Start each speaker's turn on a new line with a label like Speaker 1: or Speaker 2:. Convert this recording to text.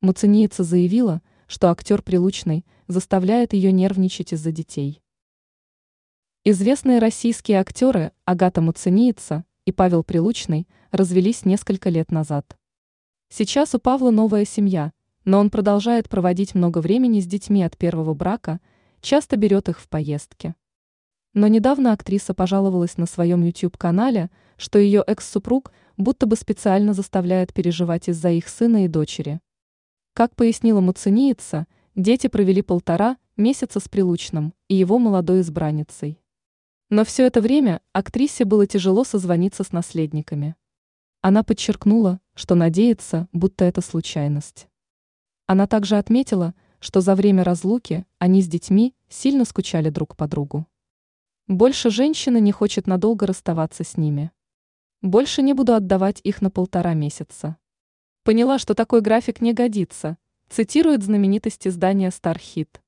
Speaker 1: Муцениица заявила, что актер Прилучный заставляет ее нервничать из-за детей. Известные российские актеры Агата Муцениица и Павел Прилучный развелись несколько лет назад. Сейчас у Павла новая семья, но он продолжает проводить много времени с детьми от первого брака, часто берет их в поездки. Но недавно актриса пожаловалась на своем YouTube-канале, что ее экс-супруг будто бы специально заставляет переживать из-за их сына и дочери. Как пояснила Муцениица, дети провели полтора месяца с Прилучным и его молодой избранницей. Но все это время актрисе было тяжело созвониться с наследниками. Она подчеркнула, что надеется, будто это случайность. Она также отметила, что за время разлуки они с детьми сильно скучали друг по другу. Больше женщина не хочет надолго расставаться с ними. Больше не буду отдавать их на полтора месяца. Поняла, что такой график не годится, цитирует знаменитость издания Стархит.